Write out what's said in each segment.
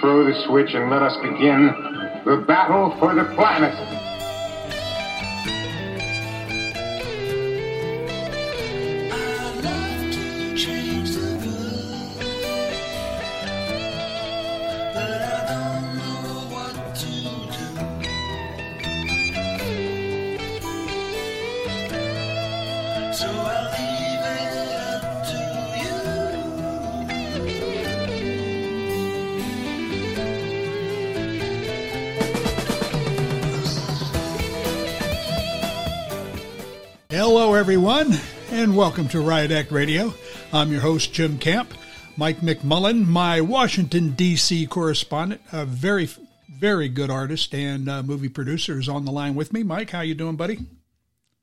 throw the switch and let us begin the battle for the planet. Everyone, and welcome to Riot Act Radio. I'm your host, Jim Camp. Mike McMullen, my Washington, D.C. correspondent, a very, very good artist and uh, movie producer, is on the line with me. Mike, how you doing, buddy?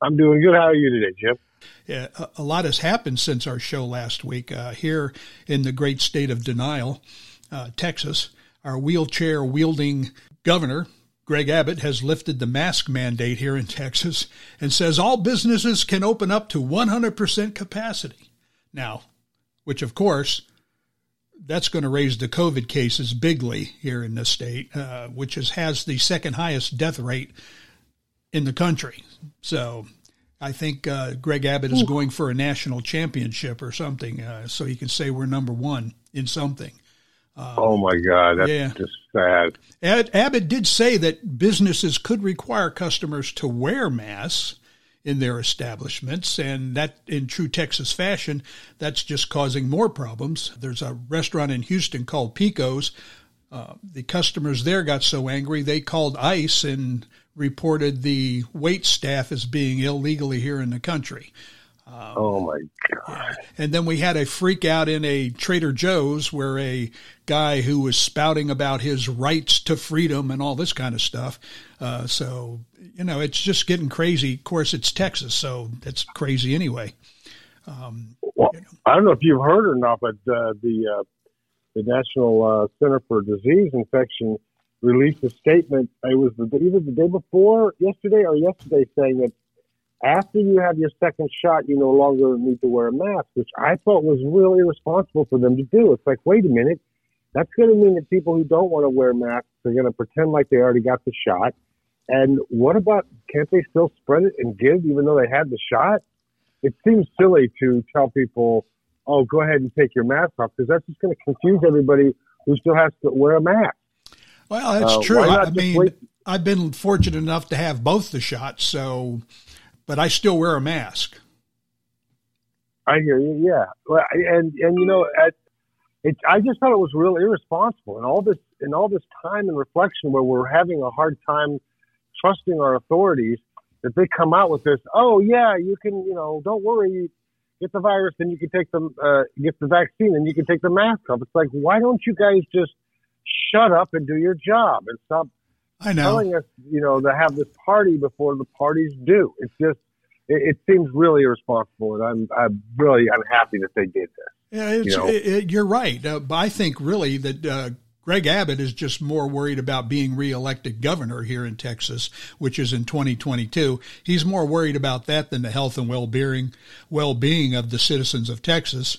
I'm doing good. How are you today, Jim? Yeah, a, a lot has happened since our show last week. Uh, here in the great state of denial, uh, Texas, our wheelchair wielding governor, Greg Abbott has lifted the mask mandate here in Texas and says all businesses can open up to 100% capacity. Now, which of course, that's going to raise the COVID cases bigly here in the state, uh, which is, has the second highest death rate in the country. So I think uh, Greg Abbott is going for a national championship or something uh, so he can say we're number one in something. Um, oh my God, that's yeah. just sad. Ad, Abbott did say that businesses could require customers to wear masks in their establishments, and that, in true Texas fashion, that's just causing more problems. There's a restaurant in Houston called Pico's. Uh, the customers there got so angry they called ICE and reported the wait staff as being illegally here in the country. Um, oh my god! And then we had a freak out in a Trader Joe's where a guy who was spouting about his rights to freedom and all this kind of stuff. Uh, so you know, it's just getting crazy. Of course, it's Texas, so it's crazy anyway. Um, well, you know. I don't know if you've heard or not, but uh, the uh, the National uh, Center for Disease Infection released a statement. It was the, either the day before yesterday or yesterday, saying that after you have your second shot, you no longer need to wear a mask, which I thought was really irresponsible for them to do. It's like, wait a minute, that's going to mean that people who don't want to wear masks are going to pretend like they already got the shot. And what about, can't they still spread it and give even though they had the shot? It seems silly to tell people, oh, go ahead and take your mask off because that's just going to confuse everybody who still has to wear a mask. Well, that's uh, true. I mean, wait? I've been fortunate enough to have both the shots, so but I still wear a mask. I hear you. Yeah, well, and and you know, at, it, I just thought it was real irresponsible, and all this and all this time and reflection where we're having a hard time trusting our authorities that they come out with this. Oh yeah, you can, you know, don't worry, get the virus, and you can take the uh, get the vaccine, and you can take the mask off. It's like, why don't you guys just shut up and do your job and stop I know. telling us, you know, to have this party before the parties do. It's just, it, it seems really irresponsible, and I'm, I'm really unhappy that they did this. Yeah, you know? it, it, you're right. Uh, I think really that uh, Greg Abbott is just more worried about being reelected governor here in Texas, which is in 2022. He's more worried about that than the health and well-being well-being of the citizens of Texas.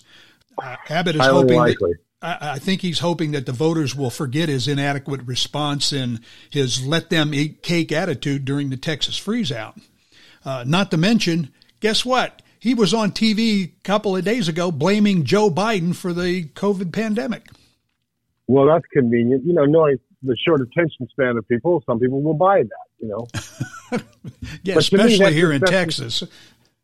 Uh, Abbott is Highly hoping likely. that I, think he's hoping that the voters will forget his inadequate response and his let them eat cake attitude during the Texas freeze out. Uh, not to mention, guess what? He was on TV a couple of days ago blaming Joe Biden for the COVID pandemic. Well, that's convenient. You know, knowing the short attention span of people, some people will buy that, you know. yeah, but especially me, here in Texas.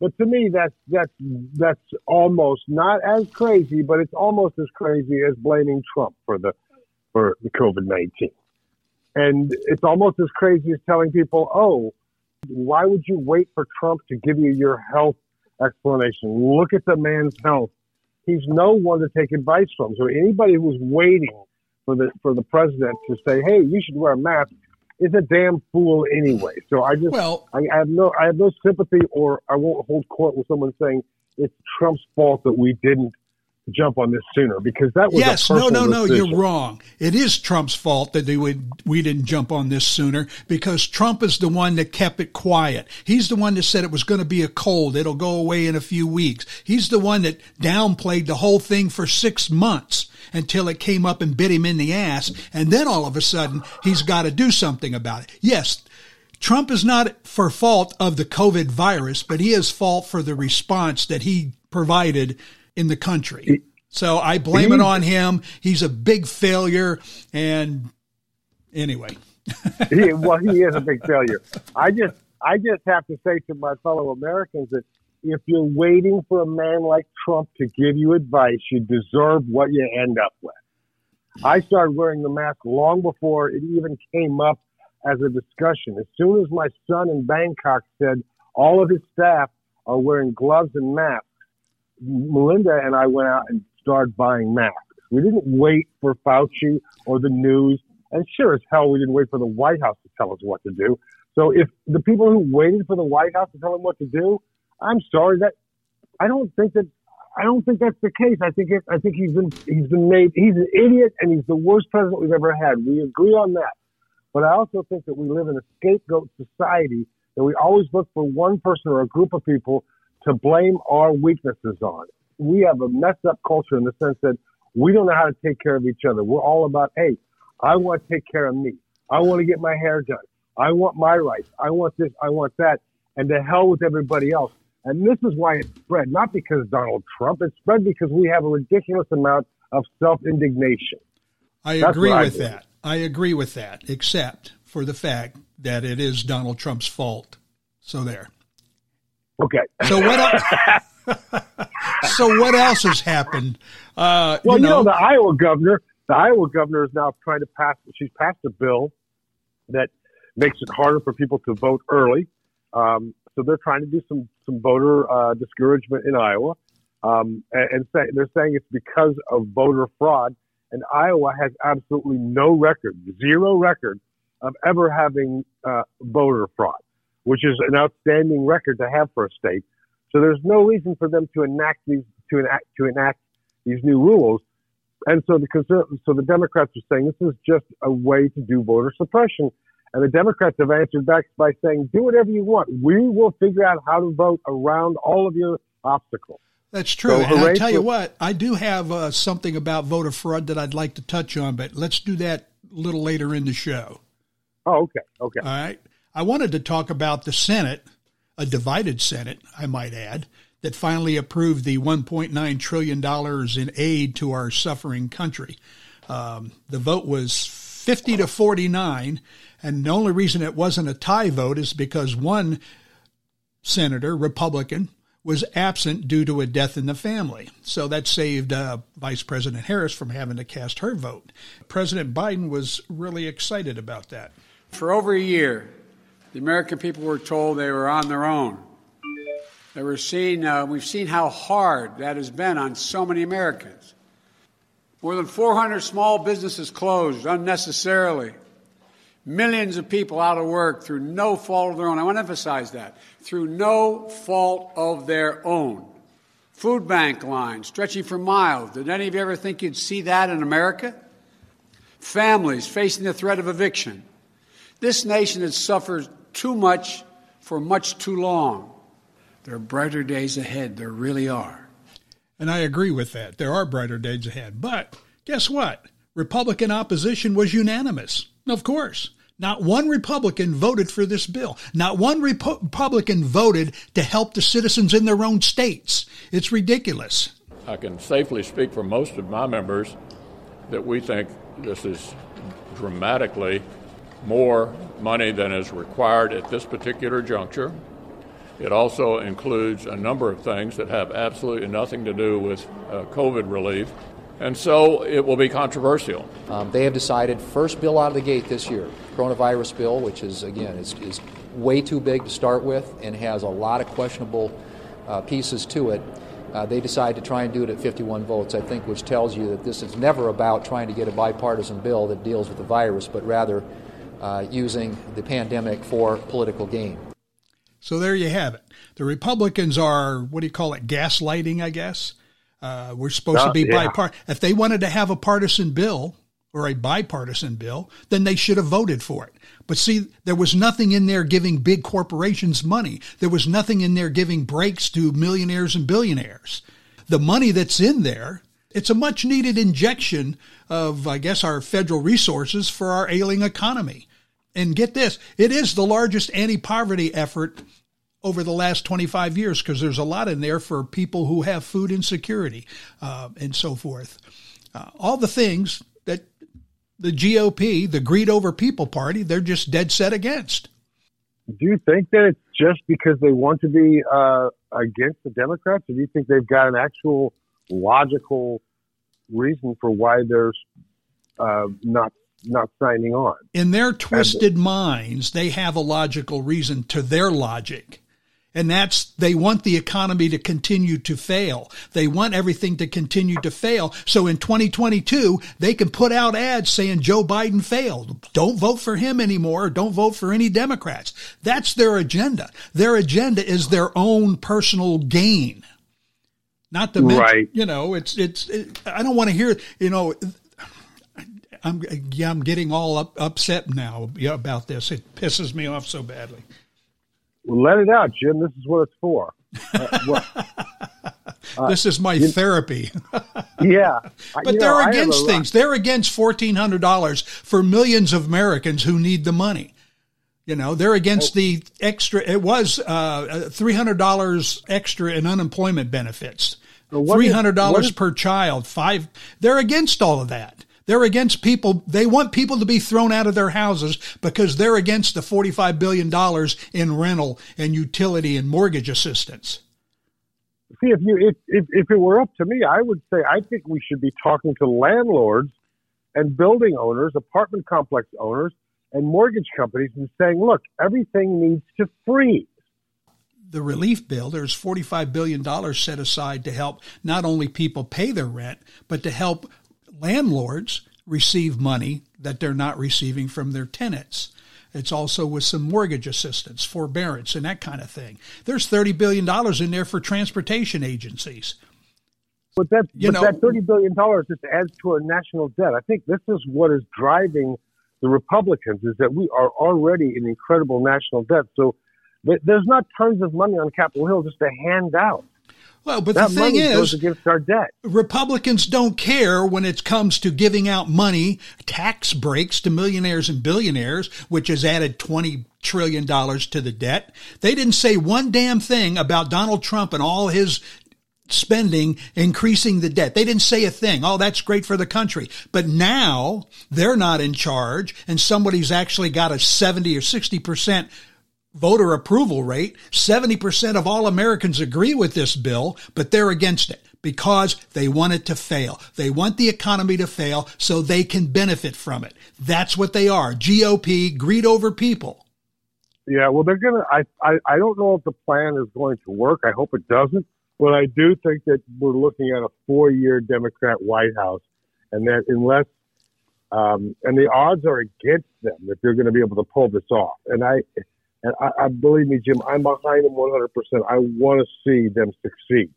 But to me, that's that's that's almost not as crazy, but it's almost as crazy as blaming Trump for the for the COVID nineteen, and it's almost as crazy as telling people, "Oh, why would you wait for Trump to give you your health explanation? Look at the man's health. He's no one to take advice from. So anybody who's waiting for the for the president to say, "Hey, you should wear a mask," is a damn fool anyway. So I just, well, I, I have no, I have no sympathy, or I won't hold court with someone saying it's Trump's fault that we didn't jump on this sooner because that was yes, no, no, no. Decision. You're wrong. It is Trump's fault that they would we didn't jump on this sooner because Trump is the one that kept it quiet. He's the one that said it was going to be a cold. It'll go away in a few weeks. He's the one that downplayed the whole thing for six months until it came up and bit him in the ass, and then all of a sudden he's got to do something about it. Yes. Trump is not for fault of the COVID virus, but he is fault for the response that he provided in the country. So I blame it on him. He's a big failure. And anyway, he, well, he is a big failure. I just, I just have to say to my fellow Americans that if you're waiting for a man like Trump to give you advice, you deserve what you end up with. I started wearing the mask long before it even came up as a discussion. As soon as my son in Bangkok said all of his staff are wearing gloves and masks, Melinda and I went out and started buying masks. We didn't wait for Fauci or the news. And sure as hell, we didn't wait for the White House to tell us what to do. So if the people who waited for the White House to tell them what to do, I'm sorry that I don't think that I don't think that's the case. I think it, I think he's been he's been made he's an idiot and he's the worst president we've ever had. We agree on that. But I also think that we live in a scapegoat society that we always look for one person or a group of people to blame our weaknesses on. We have a messed up culture in the sense that we don't know how to take care of each other. We're all about, hey, I want to take care of me. I want to get my hair done. I want my rights. I want this. I want that. And to hell with everybody else. And this is why it spread, not because Donald Trump. It spread because we have a ridiculous amount of self indignation. I That's agree with I that. I agree with that, except for the fact that it is Donald Trump's fault. So there. Okay. So what? so what else has happened? Uh, well, you know, you know, the Iowa governor, the Iowa governor is now trying to pass. She's passed a bill that makes it harder for people to vote early. Um, so they're trying to do some some voter uh, discouragement in Iowa, um, and, and say, they're saying it's because of voter fraud. And Iowa has absolutely no record, zero record of ever having uh, voter fraud which is an outstanding record to have for a state. So there's no reason for them to enact these to enact to enact these new rules. And so the so the Democrats are saying this is just a way to do voter suppression. And the Democrats have answered back by saying, do whatever you want. We will figure out how to vote around all of your obstacles. That's true. So, and I tell you what, I do have uh, something about voter fraud that I'd like to touch on, but let's do that a little later in the show. Oh, okay. Okay. All right. I wanted to talk about the Senate, a divided Senate, I might add, that finally approved the $1.9 trillion in aid to our suffering country. Um, the vote was 50 to 49, and the only reason it wasn't a tie vote is because one senator, Republican, was absent due to a death in the family. So that saved uh, Vice President Harris from having to cast her vote. President Biden was really excited about that. For over a year, the American people were told they were on their own. They were seen, uh, we've seen how hard that has been on so many Americans. More than 400 small businesses closed unnecessarily. Millions of people out of work through no fault of their own. I want to emphasize that. Through no fault of their own. Food bank lines stretching for miles. Did any of you ever think you'd see that in America? Families facing the threat of eviction. This nation has suffered too much for much too long. There are brighter days ahead. There really are. And I agree with that. There are brighter days ahead. But guess what? Republican opposition was unanimous. Of course. Not one Republican voted for this bill. Not one Repo- Republican voted to help the citizens in their own states. It's ridiculous. I can safely speak for most of my members that we think this is dramatically more money than is required at this particular juncture. It also includes a number of things that have absolutely nothing to do with uh, COVID relief. And so it will be controversial. Um, they have decided first bill out of the gate this year, coronavirus bill, which is again is, is way too big to start with and has a lot of questionable uh, pieces to it. Uh, they decide to try and do it at 51 votes, I think, which tells you that this is never about trying to get a bipartisan bill that deals with the virus, but rather uh, using the pandemic for political gain. So there you have it. The Republicans are, what do you call it, gaslighting, I guess. Uh, we're supposed to be yeah. bipartisan. If they wanted to have a partisan bill or a bipartisan bill, then they should have voted for it. But see, there was nothing in there giving big corporations money. There was nothing in there giving breaks to millionaires and billionaires. The money that's in there, it's a much needed injection of, I guess, our federal resources for our ailing economy. And get this, it is the largest anti poverty effort over the last 25 years because there's a lot in there for people who have food insecurity uh, and so forth. Uh, all the things that the GOP, the Greed Over People Party, they're just dead set against. Do you think that it's just because they want to be uh, against the Democrats, or do you think they've got an actual logical reason for why they're uh, not not signing on? In their twisted minds, they have a logical reason to their logic. And that's, they want the economy to continue to fail. They want everything to continue to fail. So in 2022, they can put out ads saying Joe Biden failed. Don't vote for him anymore. Don't vote for any Democrats. That's their agenda. Their agenda is their own personal gain. Not the, right. you know, it's, it's, it, I don't want to hear, you know, I'm, yeah, I'm getting all up, upset now about this. It pisses me off so badly. Well, let it out, Jim. This is what it's for. Uh, well, uh, this is my therapy. yeah, but you they're know, against things. They're against fourteen hundred dollars for millions of Americans who need the money. You know, they're against the extra. It was uh, three hundred dollars extra in unemployment benefits. Three hundred dollars per child. Five. They're against all of that. They're against people. They want people to be thrown out of their houses because they're against the $45 billion in rental and utility and mortgage assistance. See, if you if, if, if it were up to me, I would say I think we should be talking to landlords and building owners, apartment complex owners, and mortgage companies and saying, look, everything needs to freeze the relief bill, there's $45 billion set aside to help not only people pay their rent, but to help landlords receive money that they're not receiving from their tenants. It's also with some mortgage assistance, forbearance, and that kind of thing. There's $30 billion in there for transportation agencies. But that, you but know, that $30 billion just adds to our national debt. I think this is what is driving the Republicans is that we are already in incredible national debt. So there's not tons of money on Capitol Hill just to hand out. Well, but that the thing is, against our debt. Republicans don't care when it comes to giving out money, tax breaks to millionaires and billionaires, which has added $20 trillion to the debt. They didn't say one damn thing about Donald Trump and all his spending increasing the debt. They didn't say a thing. Oh, that's great for the country. But now they're not in charge and somebody's actually got a 70 or 60% voter approval rate. 70% of all Americans agree with this bill, but they're against it because they want it to fail. They want the economy to fail so they can benefit from it. That's what they are. GOP, greed over people. Yeah, well, they're going to, I, I, I don't know if the plan is going to work. I hope it doesn't. But I do think that we're looking at a four year Democrat White House and that unless, um, and the odds are against them that they're going to be able to pull this off. And I, and I, I believe me, Jim, I'm behind them 100%. I want to see them succeed.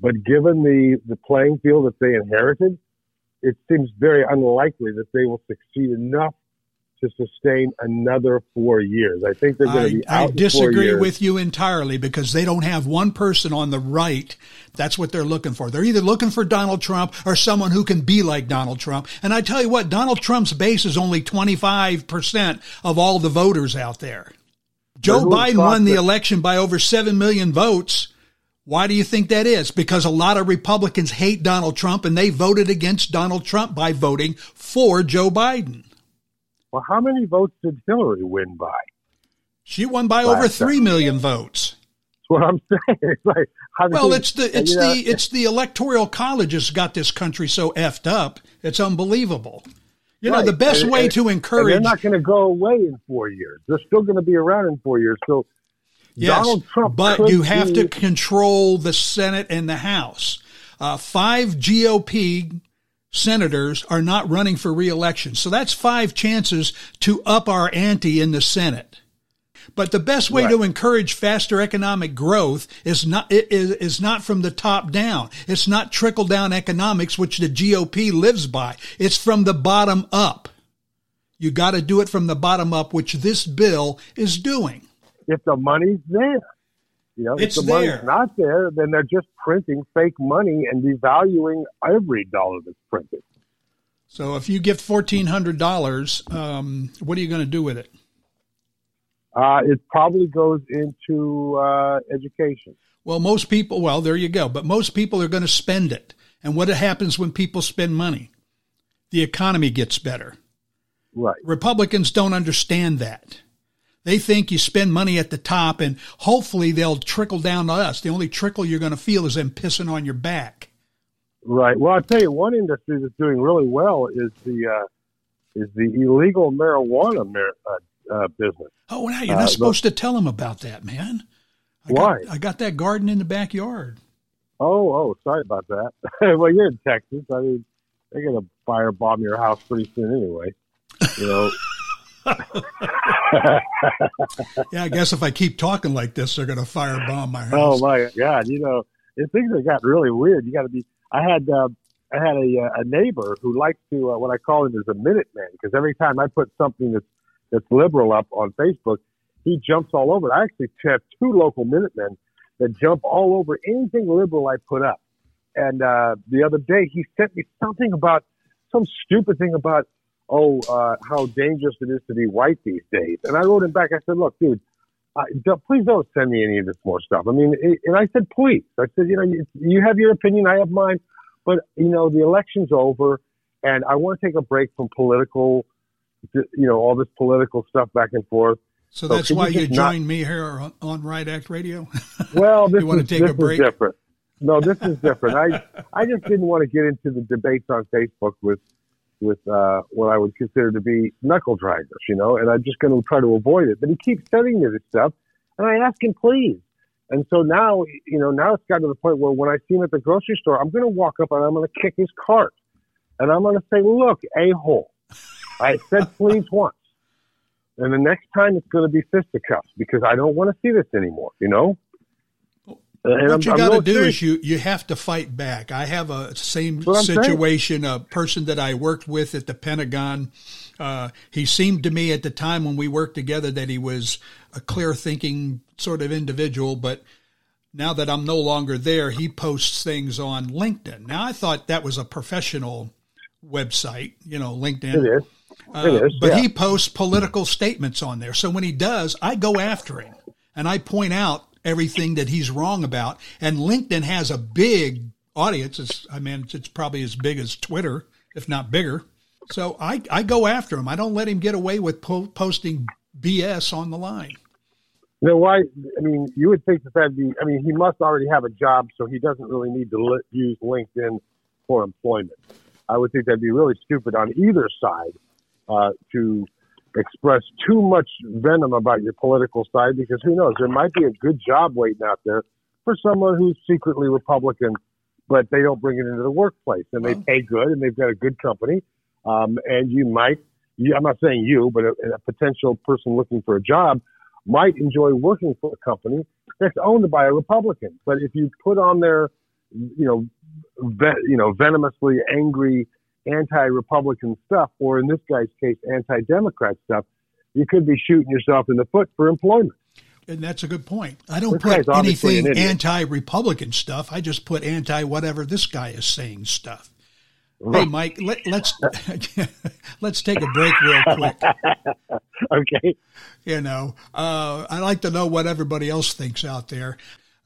But given the, the playing field that they inherited, it seems very unlikely that they will succeed enough to sustain another four years. I think they're going to be I, I disagree with you entirely because they don't have one person on the right. That's what they're looking for. They're either looking for Donald Trump or someone who can be like Donald Trump. And I tell you what, Donald Trump's base is only 25% of all the voters out there. Joe Biden won the election by over 7 million votes. Why do you think that is? Because a lot of Republicans hate Donald Trump and they voted against Donald Trump by voting for Joe Biden. Well, how many votes did Hillary win by? She won by over 3 million votes. That's what I'm saying. It's like, well, it's the it's the it's the electoral college has got this country so effed up. It's unbelievable. You right. know, the best and, way and, to encourage. they're not going to go away in four years. They're still going to be around in four years. So, yes, Donald Trump. But you have be... to control the Senate and the House. Uh, five GOP senators are not running for reelection. So that's five chances to up our ante in the Senate. But the best way right. to encourage faster economic growth is not is, is not from the top down. It's not trickle down economics, which the GOP lives by. It's from the bottom up. You got to do it from the bottom up, which this bill is doing. If the money's there, you know, it's if the there. money's not there, then they're just printing fake money and devaluing every dollar that's printed. So if you gift fourteen hundred dollars, um, what are you going to do with it? Uh, it probably goes into uh, education. Well, most people, well, there you go. But most people are going to spend it. And what happens when people spend money? The economy gets better. Right. Republicans don't understand that. They think you spend money at the top and hopefully they'll trickle down to us. The only trickle you're going to feel is them pissing on your back. Right. Well, I'll tell you, one industry that's doing really well is the uh, is the illegal marijuana mar- uh, uh, business. Oh, now you're not uh, supposed to tell them about that, man. I why? Got, I got that garden in the backyard. Oh, oh, sorry about that. well, you're in Texas. I mean, they're gonna firebomb your house pretty soon anyway. You know. yeah, I guess if I keep talking like this, they're gonna firebomb my house. Oh my God! You know, things have got really weird. You got to be. I had. Uh, I had a, a neighbor who liked to uh, what I call him is a minute man because every time I put something that's that's liberal up on Facebook, he jumps all over it. I actually have two local Minutemen that jump all over anything liberal I put up. And uh, the other day, he sent me something about some stupid thing about, oh, uh, how dangerous it is to be white these days. And I wrote him back. I said, look, dude, uh, please don't send me any of this more stuff. I mean, it, and I said, please. I said, you know, you, you have your opinion, I have mine, but you know, the election's over, and I want to take a break from political you know, all this political stuff back and forth. So, so that's why you, you joined me here on, on Riot Act Radio. Well, this you want is, to take a break? different. No, this is different. I I just didn't want to get into the debates on Facebook with with uh, what I would consider to be knuckle draggers, you know, and I'm just going to try to avoid it. But he keeps sending me this stuff, and I ask him, please. And so now, you know, now it's got to the point where when I see him at the grocery store, I'm going to walk up and I'm going to kick his cart, and I'm going to say, look, a hole. I said please once. And the next time it's going to be fisticuffs because I don't want to see this anymore, you know? And what I'm, you got to do serious. is you, you have to fight back. I have a same situation, a person that I worked with at the Pentagon. Uh, he seemed to me at the time when we worked together that he was a clear thinking sort of individual, but now that I'm no longer there, he posts things on LinkedIn. Now I thought that was a professional website, you know, LinkedIn. It is. Uh, but yeah. he posts political statements on there. So when he does, I go after him and I point out everything that he's wrong about. And LinkedIn has a big audience. It's, I mean, it's, it's probably as big as Twitter, if not bigger. So I, I go after him. I don't let him get away with po- posting BS on the line. You know why? I mean, you would think that that'd be. I mean, he must already have a job, so he doesn't really need to li- use LinkedIn for employment. I would think that'd be really stupid on either side uh, to express too much venom about your political side because who knows? There might be a good job waiting out there for someone who's secretly Republican, but they don't bring it into the workplace and they pay good and they've got a good company. Um, and you might, you, I'm not saying you, but a, a potential person looking for a job might enjoy working for a company that's owned by a Republican. But if you put on their, you know, ve- you know, venomously angry anti-Republican stuff, or in this guy's case, anti-Democrat stuff, you could be shooting yourself in the foot for employment. And that's a good point. I don't this put anything an anti-Republican stuff. I just put anti-whatever this guy is saying stuff. Hey, Mike, let, let's let's take a break real quick. okay. You know, uh, I like to know what everybody else thinks out there.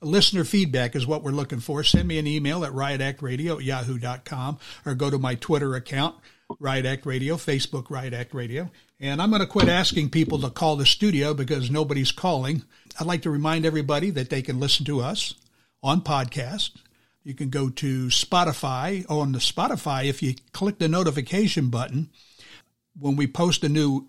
Listener feedback is what we're looking for. Send me an email at riotactradio at yahoo.com or go to my Twitter account, Riot Act Radio, Facebook Riot Act Radio. And I'm going to quit asking people to call the studio because nobody's calling. I'd like to remind everybody that they can listen to us on podcast. You can go to Spotify. Oh, on the Spotify, if you click the notification button, when we post a new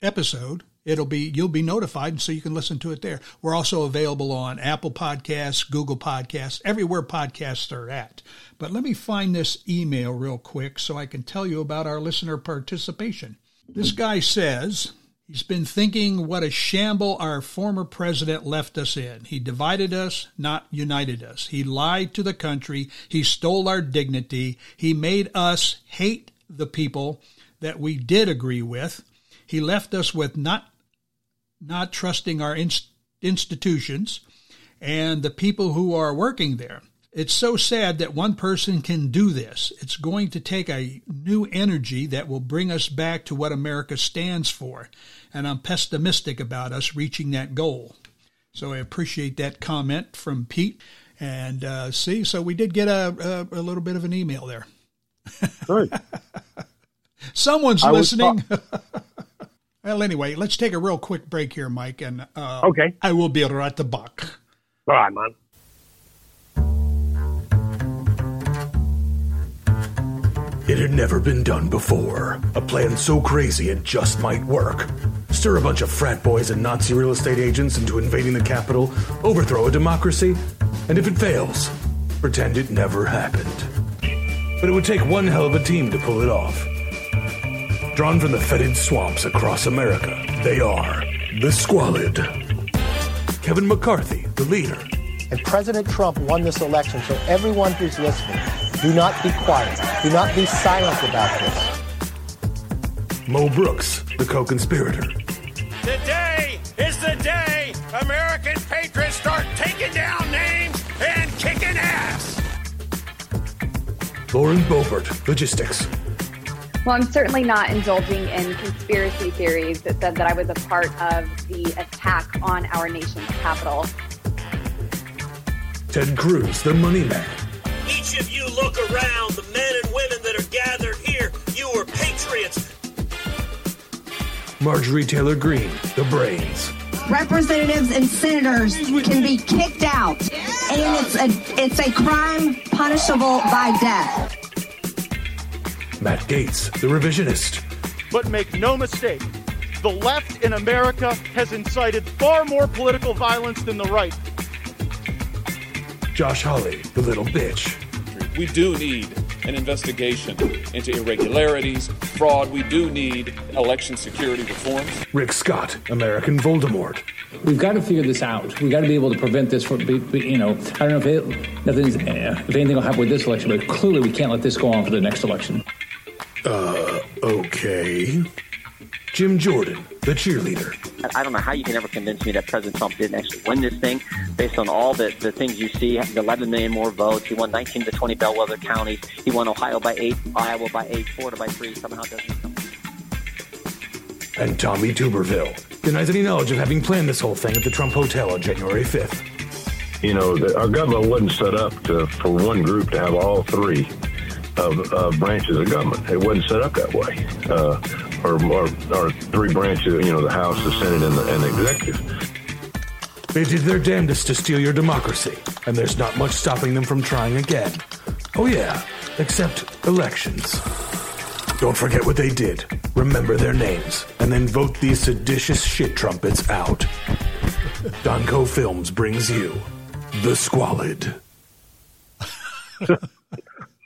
episode, it'll be you'll be notified and so you can listen to it there. We're also available on Apple Podcasts, Google Podcasts, everywhere podcasts are at. But let me find this email real quick so I can tell you about our listener participation. This guy says He's been thinking what a shamble our former president left us in. He divided us, not united us. He lied to the country. He stole our dignity. He made us hate the people that we did agree with. He left us with not not trusting our inst- institutions and the people who are working there. It's so sad that one person can do this. It's going to take a new energy that will bring us back to what America stands for. And I'm pessimistic about us reaching that goal. So I appreciate that comment from Pete. And uh, see, so we did get a, a, a little bit of an email there. Good. Someone's listening. well, anyway, let's take a real quick break here, Mike, and uh, okay, I will be right back. All right, man. It had never been done before. A plan so crazy it just might work. Stir a bunch of frat boys and Nazi real estate agents into invading the capital, overthrow a democracy, and if it fails, pretend it never happened. But it would take one hell of a team to pull it off. Drawn from the fetid swamps across America, they are the Squalid. Kevin McCarthy, the leader. And President Trump won this election, so everyone who's listening, do not be quiet. Do not be silent about this. Mo Brooks, the co-conspirator. Today is the day American patriots start taking down names and kicking ass. Lauren Boebert, logistics. Well, I'm certainly not indulging in conspiracy theories that said that I was a part of the attack on our nation's capital. Ted Cruz, the money man. Each of you look around, the men and women that are gathered here, you are patriots. Marjorie Taylor Greene, the brains. Representatives and senators can be kicked out, and it's a it's a crime punishable by death. Matt Gaetz, the revisionist. But make no mistake, the left in America has incited far more political violence than the right. Josh Hawley, the little bitch. We do need an investigation into irregularities, fraud. We do need election security reforms. Rick Scott, American Voldemort. We've got to figure this out. We've got to be able to prevent this from, being, you know, I don't know if, it, nothing's, eh, if anything will happen with this election, but clearly we can't let this go on for the next election. Uh, okay. Jim Jordan, the cheerleader. I don't know how you can ever convince me that President Trump didn't actually win this thing based on all the, the things you see. The 11 million more votes. He won 19 to 20 bellwether counties. He won Ohio by 8, Iowa by 8, Florida by 3. Somehow doesn't. And Tommy Tuberville denies any knowledge of having planned this whole thing at the Trump Hotel on January 5th. You know, our government wasn't set up to, for one group to have all three of uh, branches of government. It wasn't set up that way. Uh, or, or, or, three branches, you know, the House, the Senate, and the, and the executive. They did their damnedest to steal your democracy, and there's not much stopping them from trying again. Oh, yeah, except elections. Don't forget what they did. Remember their names, and then vote these seditious shit trumpets out. Donco Films brings you The Squalid.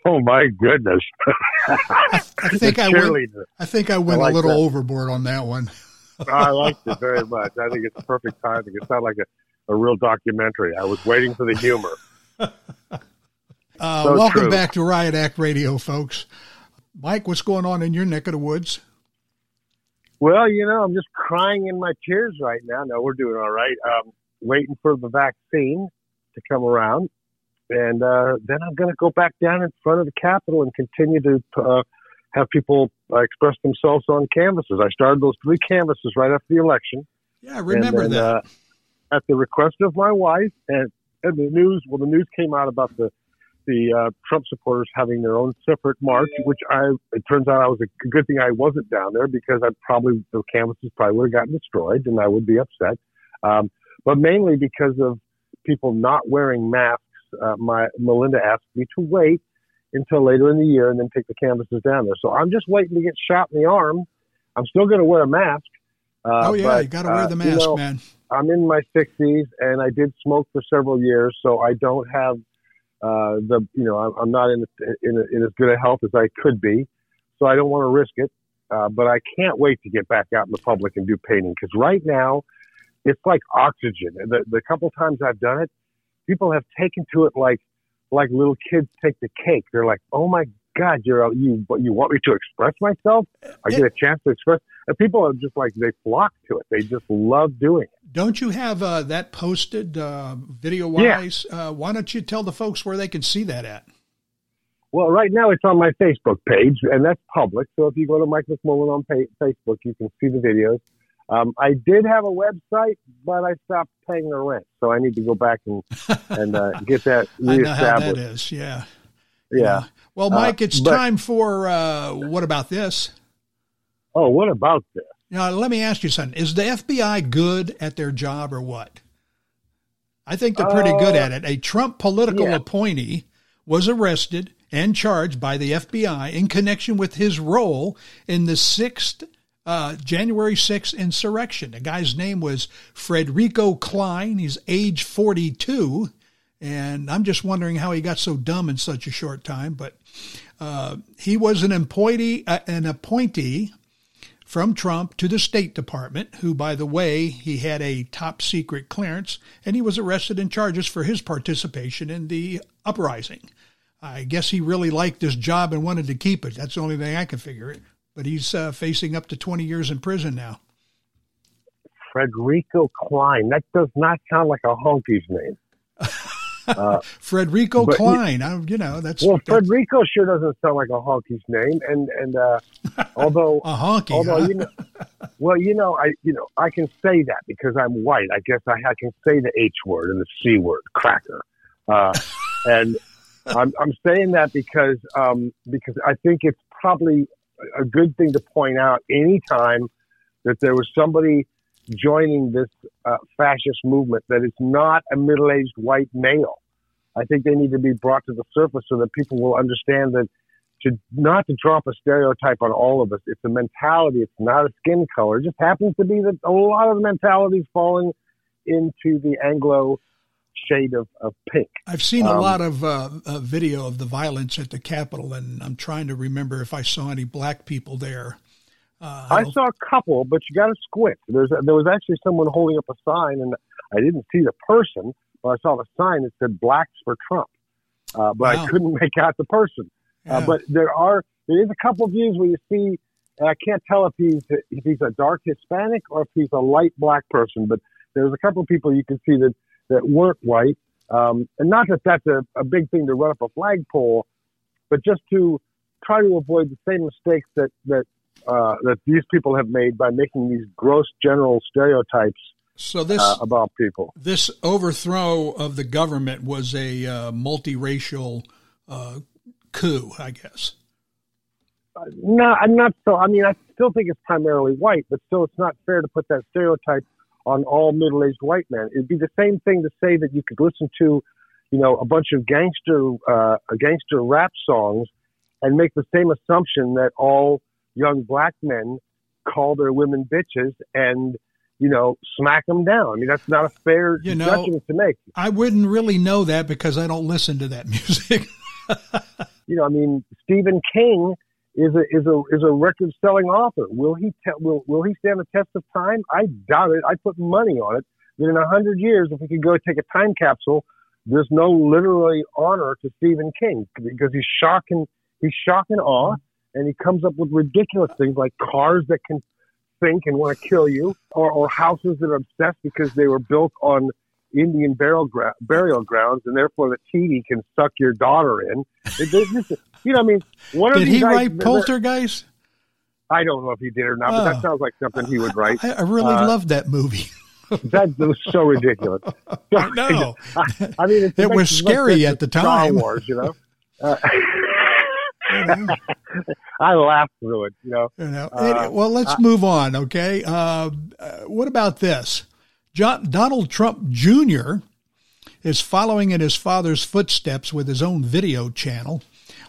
Oh my goodness! I think I went. I think I went I like a little that. overboard on that one. I liked it very much. I think it's perfect timing. It sounded like a, a real documentary. I was waiting for the humor. Uh, so welcome true. back to Riot Act Radio, folks. Mike, what's going on in your neck of the woods? Well, you know, I'm just crying in my tears right now. No, we're doing all right. Um, waiting for the vaccine to come around and uh, then I'm going to go back down in front of the Capitol and continue to uh, have people uh, express themselves on canvases. I started those three canvases right after the election. Yeah, I remember then, that. Uh, at the request of my wife, and, and the news. Well, the news came out about the the uh, Trump supporters having their own separate march, which I it turns out I was a good thing I wasn't down there because I probably the canvases probably would have gotten destroyed and I would be upset. Um, but mainly because of people not wearing masks uh, my Melinda asked me to wait until later in the year and then take the canvases down there. So I'm just waiting to get shot in the arm. I'm still going to wear a mask. Uh, oh yeah, but, you got to wear the uh, mask, you know, man. I'm in my 60s and I did smoke for several years, so I don't have uh, the you know I'm, I'm not in in, in as good a health as I could be, so I don't want to risk it. uh, but I can't wait to get back out in the public and do painting because right now it's like oxygen. The, the couple times I've done it, people have taken to it like like little kids take the cake. They're like, "Oh my God, you're you you want me to express myself? I get a chance to express." And people are just like they flock to it. They just love doing it. Don't you have uh, that posted uh, video wise? Yeah. Uh, why don't you tell the folks where they can see that at? Well, right now it's on my Facebook page, and that's public. So if you go to Mike McMullen on Facebook, you can see the videos. Um, I did have a website, but I stopped paying the rent, so I need to go back and and uh, get that reestablished. I know how that is. Yeah. Yeah. yeah. Well, Mike, it's uh, but, time for uh, what about this? Oh, what about this? Now, let me ask you something. Is the FBI good at their job or what? I think they're pretty good at it. A Trump political yeah. appointee was arrested and charged by the FBI in connection with his role in the sixth uh, January 6th insurrection. The guy's name was Frederico Klein. He's age 42. And I'm just wondering how he got so dumb in such a short time. But uh, he was an appointee, uh, an appointee from Trump to the State Department, who, by the way, he had a top secret clearance, and he was arrested and charges for his participation in the uprising. I guess he really liked this job and wanted to keep it. That's the only thing I can figure. But he's uh, facing up to 20 years in prison now. Frederico Klein. That does not sound like a honky's name. Uh, Frederico Klein. I, you know, that's well. That's, Frederico sure doesn't sound like a honky's name, and and uh, although a honky, although huh? you know, well, you know, I you know I can say that because I'm white. I guess I, I can say the H word and the C word, cracker, uh, and I'm, I'm saying that because um, because I think it's probably a good thing to point out anytime that there was somebody joining this uh, fascist movement that is not a middle-aged white male. I think they need to be brought to the surface so that people will understand that to not to drop a stereotype on all of us. It's a mentality. It's not a skin color. It just happens to be that a lot of the mentality is falling into the Anglo shade of, of pink. I've seen um, a lot of uh, uh, video of the violence at the Capitol, and I'm trying to remember if I saw any black people there. Uh, I, I saw a couple, but you got to squint. There's a, there was actually someone holding up a sign, and I didn't see the person, but I saw the sign that said "Blacks for Trump," uh, but wow. I couldn't make out the person. Uh, yeah. but there are there is a couple of views where you see, and I can't tell if he's if he's a dark Hispanic or if he's a light black person, but there's a couple of people you can see that that weren't white. Um, and not that that's a, a big thing to run up a flagpole, but just to try to avoid the same mistakes that that uh, that these people have made by making these gross general stereotypes. So this uh, about people, this overthrow of the government was a uh, multiracial uh, coup, I guess. Uh, no, I'm not so. I mean, I still think it's primarily white, but still, it's not fair to put that stereotype on all middle-aged white men. It'd be the same thing to say that you could listen to, you know, a bunch of gangster, uh, gangster rap songs, and make the same assumption that all young black men call their women bitches and you know smack them down. I mean, that's not a fair you know, judgment to make. I wouldn't really know that because I don't listen to that music. you know, I mean, Stephen King is a is a is a record selling author. Will he te- will will he stand the test of time? I doubt it. I put money on it that in a hundred years, if we could go take a time capsule, there's no literary honor to Stephen King because he's shocking he's shocking awe, and he comes up with ridiculous things like cars that can think and want to kill you, or, or houses that are obsessed because they were built on Indian burial, gra- burial grounds, and therefore the TV can suck your daughter in. It, you know, I mean, what did he write Poltergeist? I don't know if he did or not, oh, but that oh. sounds like something he would write. I, I really uh, loved that movie. that was so ridiculous. I know. I, I mean, it, it was scary at the time. Star Wars, you know. Uh, I laughed through it, you know. You know. Uh, well, let's move on, okay? Uh, uh, what about this? John, Donald Trump Jr. is following in his father's footsteps with his own video channel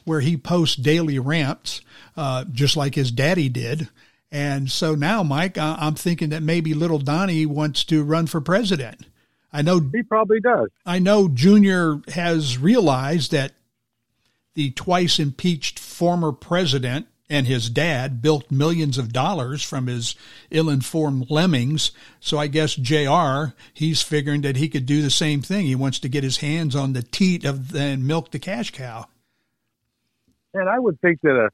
where he posts daily rants, uh, just like his daddy did. And so now, Mike, I'm thinking that maybe little Donnie wants to run for president. I know he probably does. I know Junior has realized that the twice impeached former president and his dad built millions of dollars from his ill-informed lemmings. So I guess JR, he's figuring that he could do the same thing. He wants to get his hands on the teat of and milk the cash cow. And I would think that a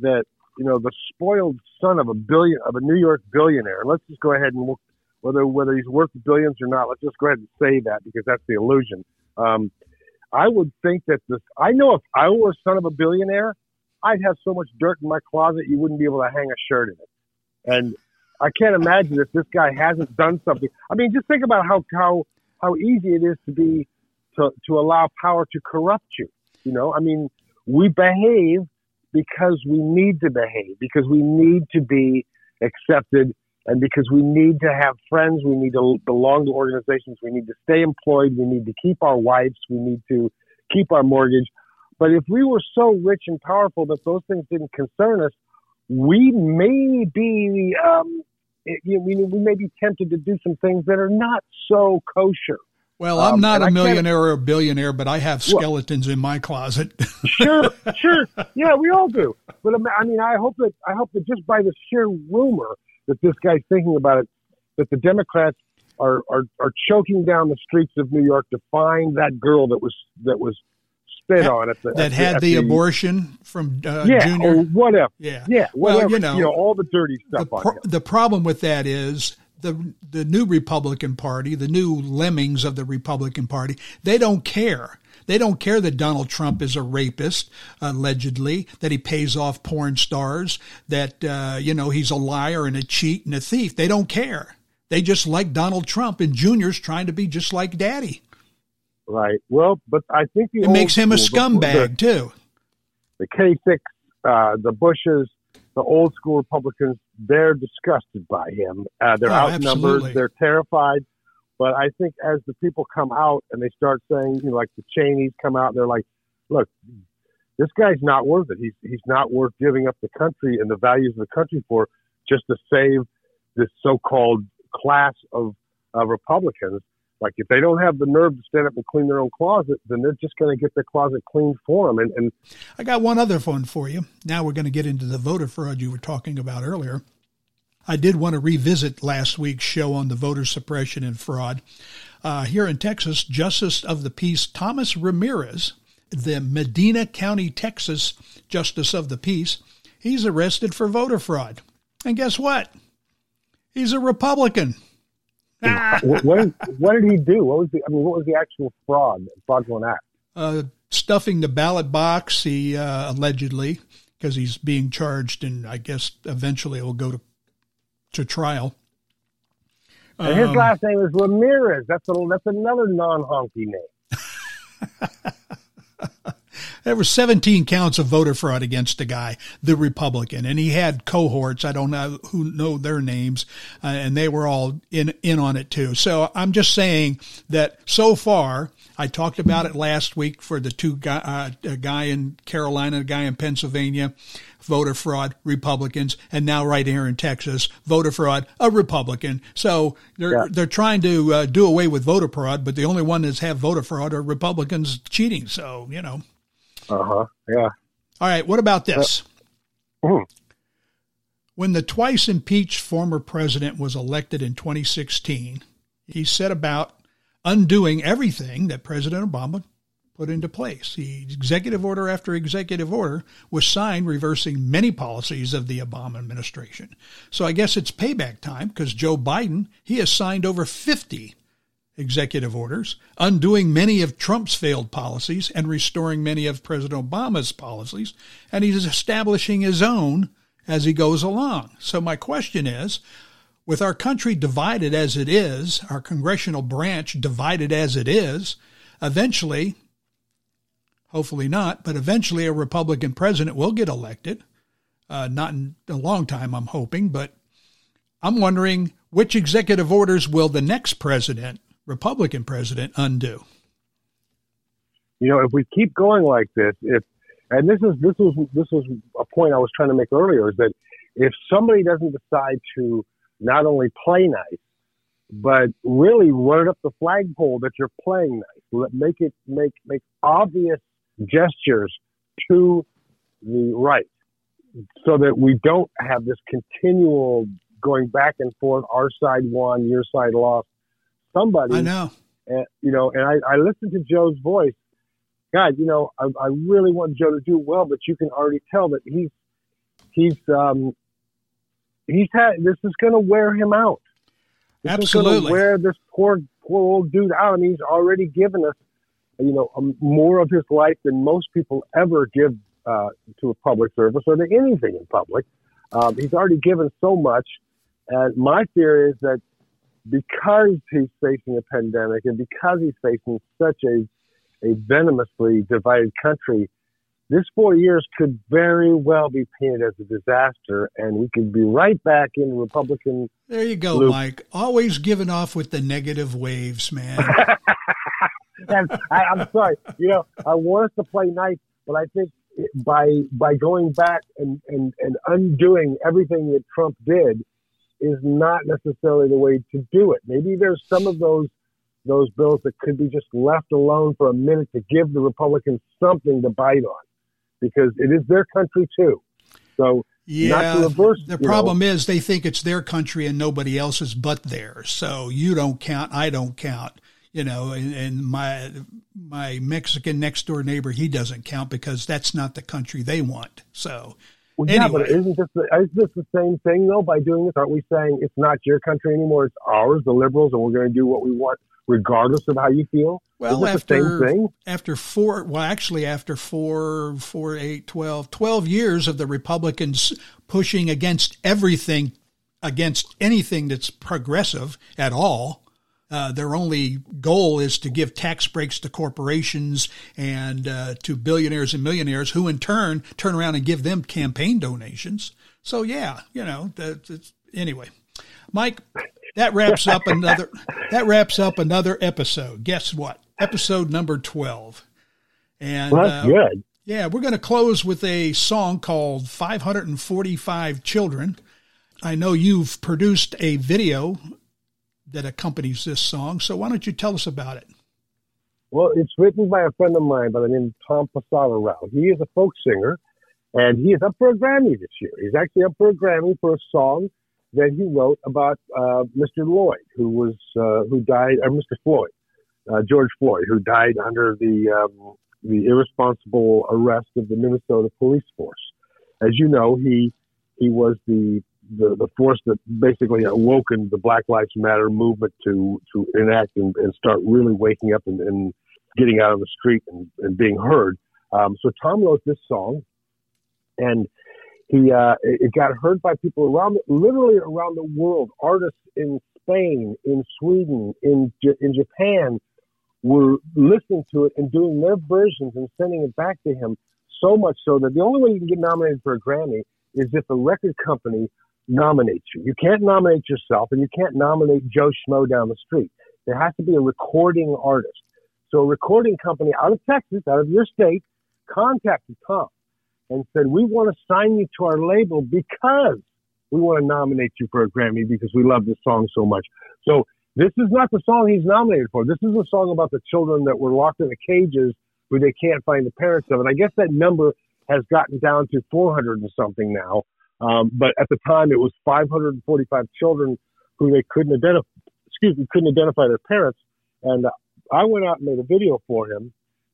that you know the spoiled son of a billion of a New York billionaire. Let's just go ahead and look whether whether he's worth billions or not. Let's just go ahead and say that because that's the illusion. Um, I would think that this. I know if I were a son of a billionaire, I'd have so much dirt in my closet you wouldn't be able to hang a shirt in it. And I can't imagine if this guy hasn't done something. I mean, just think about how how how easy it is to be to to allow power to corrupt you. You know, I mean, we behave because we need to behave, because we need to be accepted, and because we need to have friends, we need to belong to organizations, we need to stay employed, we need to keep our wives, we need to keep our mortgage. But if we were so rich and powerful that those things didn't concern us, we may be um, you know, we, we may be tempted to do some things that are not so kosher. Well, I'm um, not a millionaire or a billionaire, but I have skeletons well, in my closet. sure, sure, yeah, we all do. But I mean, I hope that I hope that just by the sheer rumor that this guy's thinking about it, that the Democrats are are, are choking down the streets of New York to find that girl that was that was spit on at the that at had the, the, abortion from uh, yeah, Junior. or whatever. Yeah, yeah, whatever. Well, you know, you know all the dirty stuff. The, pro- the problem with that is the the new Republican Party, the new lemmings of the Republican Party, they don't care. They don't care that Donald Trump is a rapist, allegedly, that he pays off porn stars, that uh, you know he's a liar and a cheat and a thief. They don't care. They just like Donald Trump, and Junior's trying to be just like Daddy. Right. Well, but I think it makes him a scumbag the, too. The Kasich, uh, the Bushes, the old school Republicans, they're disgusted by him. Uh, they're oh, outnumbered. Absolutely. They're terrified. But I think as the people come out and they start saying, you know, like the Cheneys come out, they're like, look, this guy's not worth it. He's he's not worth giving up the country and the values of the country for just to save this so-called class of uh, Republicans. Like if they don't have the nerve to stand up and clean their own closet, then they're just going to get their closet cleaned for them. And, and I got one other phone for you. Now we're going to get into the voter fraud you were talking about earlier. I did want to revisit last week's show on the voter suppression and fraud. Uh, here in Texas, Justice of the Peace Thomas Ramirez, the Medina County, Texas Justice of the Peace, he's arrested for voter fraud. And guess what? He's a Republican. What, what, what, did he do? What was the? I mean, what was the actual fraud? Fraudulent act? Uh, stuffing the ballot box. He uh, allegedly, because he's being charged, and I guess eventually it will go to to trial. And his um, last name is Ramirez. That's a, that's another non honky name. there were 17 counts of voter fraud against the guy, the Republican, and he had cohorts. I don't know who know their names, uh, and they were all in in on it too. So I'm just saying that so far, I talked about it last week for the two guy, uh, a guy in Carolina, a guy in Pennsylvania voter fraud, Republicans, and now right here in Texas, voter fraud, a Republican. So they're yeah. they're trying to uh, do away with voter fraud, but the only one that's have voter fraud are Republicans cheating. So you know. Uh huh. Yeah. All right. What about this? Uh, when the twice impeached former president was elected in 2016, he set about undoing everything that President Obama put into place. The executive order after executive order was signed reversing many policies of the Obama administration. So I guess it's payback time because Joe Biden, he has signed over 50 executive orders, undoing many of Trump's failed policies and restoring many of President Obama's policies, and he's establishing his own as he goes along. So my question is, with our country divided as it is, our congressional branch divided as it is, eventually hopefully not, but eventually a Republican president will get elected. Uh, not in a long time, I'm hoping, but I'm wondering which executive orders will the next president, Republican president, undo? You know, if we keep going like this, if and this is this was this was a point I was trying to make earlier is that if somebody doesn't decide to not only play nice, but really run up the flagpole that you're playing nice, make it make make obvious gestures to the right. so that we don't have this continual going back and forth. Our side won, your side lost. Somebody, I know, uh, you know, and I, I listened to Joe's voice. God, you know, I, I really want Joe to do well, but you can already tell that he's he's um he's had this is going to wear him out. This Absolutely, wear this poor poor old dude out. Mean, he's already given us, you know, um, more of his life than most people ever give uh, to a public service or to anything in public. Um, he's already given so much, and my theory is that because he's facing a pandemic and because he's facing such a a venomously divided country, this four years could very well be painted as a disaster, and we could be right back in Republican. There you go, loop. Mike. Always giving off with the negative waves, man. and I, I'm sorry, you know, I want us to play nice, but I think by by going back and, and, and undoing everything that Trump did is not necessarily the way to do it. Maybe there's some of those those bills that could be just left alone for a minute to give the Republicans something to bite on, because it is their country too. So yeah, reverse, the problem know. is they think it's their country and nobody else's but theirs. So you don't count, I don't count you know, and, and, my my Mexican next door neighbor, he doesn't count because that's not the country they want. So, well, anyway. yeah, but isn't this, the, isn't this the same thing though? By doing this, aren't we saying it's not your country anymore? It's ours, the liberals, and we're going to do what we want, regardless of how you feel. Well, after after four, well, actually, after four, four, eight, 12, 12 years of the Republicans pushing against everything, against anything that's progressive at all uh, their only goal is to give tax breaks to corporations and uh, to billionaires and millionaires, who in turn turn around and give them campaign donations. So yeah, you know, that's, anyway, Mike, that wraps up another that wraps up another episode. Guess what? Episode number twelve. And well, that's uh, good. Yeah, we're going to close with a song called 545 Children. I know you've produced a video that accompanies this song. So why don't you tell us about it? Well, it's written by a friend of mine by the name of Tom Prasada Rao. He is a folk singer, and he is up for a Grammy this year. He's actually up for a Grammy for a song that he wrote about uh, Mr. Lloyd, who was uh, who died, or Mr. Floyd, uh, George Floyd, who died under the um, the irresponsible arrest of the Minnesota police force. As you know, he he was the the, the force that basically awoken the Black Lives Matter movement to to enact and, and start really waking up and, and getting out of the street and, and being heard. Um, so Tom wrote this song, and he uh, it got heard by people around, literally around the world. Artists in Spain, in Sweden, in in Japan were listening to it and doing their versions and sending it back to him. So much so that the only way you can get nominated for a Grammy is if a record company nominates you. You can't nominate yourself and you can't nominate Joe Schmo down the street. There has to be a recording artist. So a recording company out of Texas, out of your state, contacted Tom and said, we want to sign you to our label because we want to nominate you for a Grammy because we love this song so much. So this is not the song he's nominated for. This is a song about the children that were locked in the cages where they can't find the parents of. And I guess that number has gotten down to 400 and something now. Um, but at the time, it was 545 children who they couldn't identify. Excuse me, couldn't identify their parents. And I went out and made a video for him,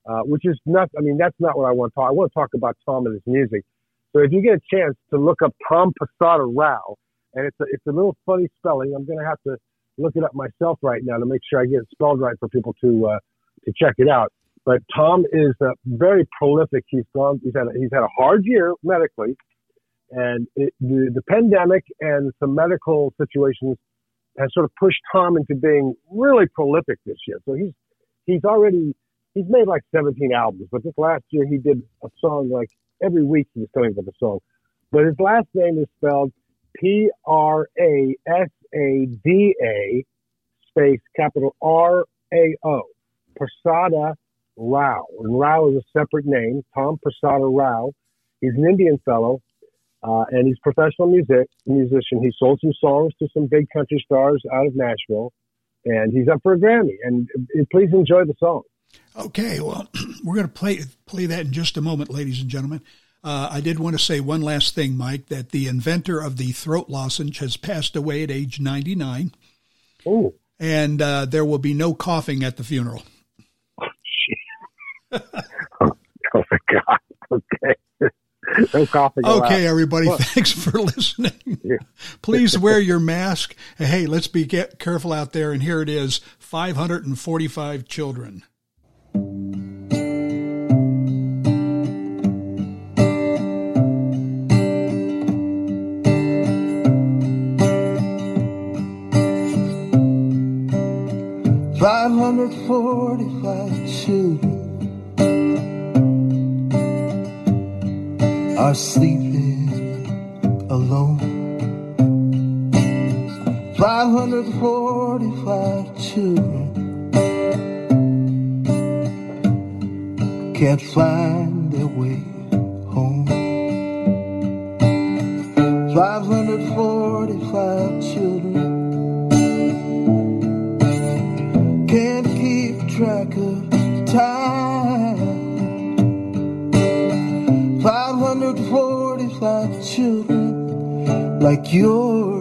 uh, which is not. I mean, that's not what I want to talk. I want to talk about Tom and his music. So if you get a chance to look up Tom Prasada Rao, and it's a, it's a little funny spelling. I'm going to have to look it up myself right now to make sure I get it spelled right for people to uh, to check it out. But Tom is uh, very prolific. He's gone. He's had a, he's had a hard year medically. And it, the, the pandemic and some medical situations has sort of pushed Tom into being really prolific this year. So he's he's already he's made like 17 albums, but this last year he did a song like every week he was coming with a song. But his last name is spelled P R A S A D A space capital R A O. Prasada Rao. And Rao is a separate name, Tom Prasada Rao. He's an Indian fellow uh, and he's a professional music musician. He sold some songs to some big country stars out of Nashville, and he's up for a Grammy. And uh, please enjoy the song. Okay, well, we're going to play play that in just a moment, ladies and gentlemen. Uh, I did want to say one last thing, Mike, that the inventor of the throat lozenge has passed away at age 99. Oh. And uh, there will be no coughing at the funeral. oh, oh my God. Okay. no coughing. Okay, allowed. everybody, What? thanks for listening. Please wear your mask. Hey, let's be get careful out there. And here it is 545 children. Five hundred forty-five children are sleeping alone. Five hundred forty-five children can't find like yours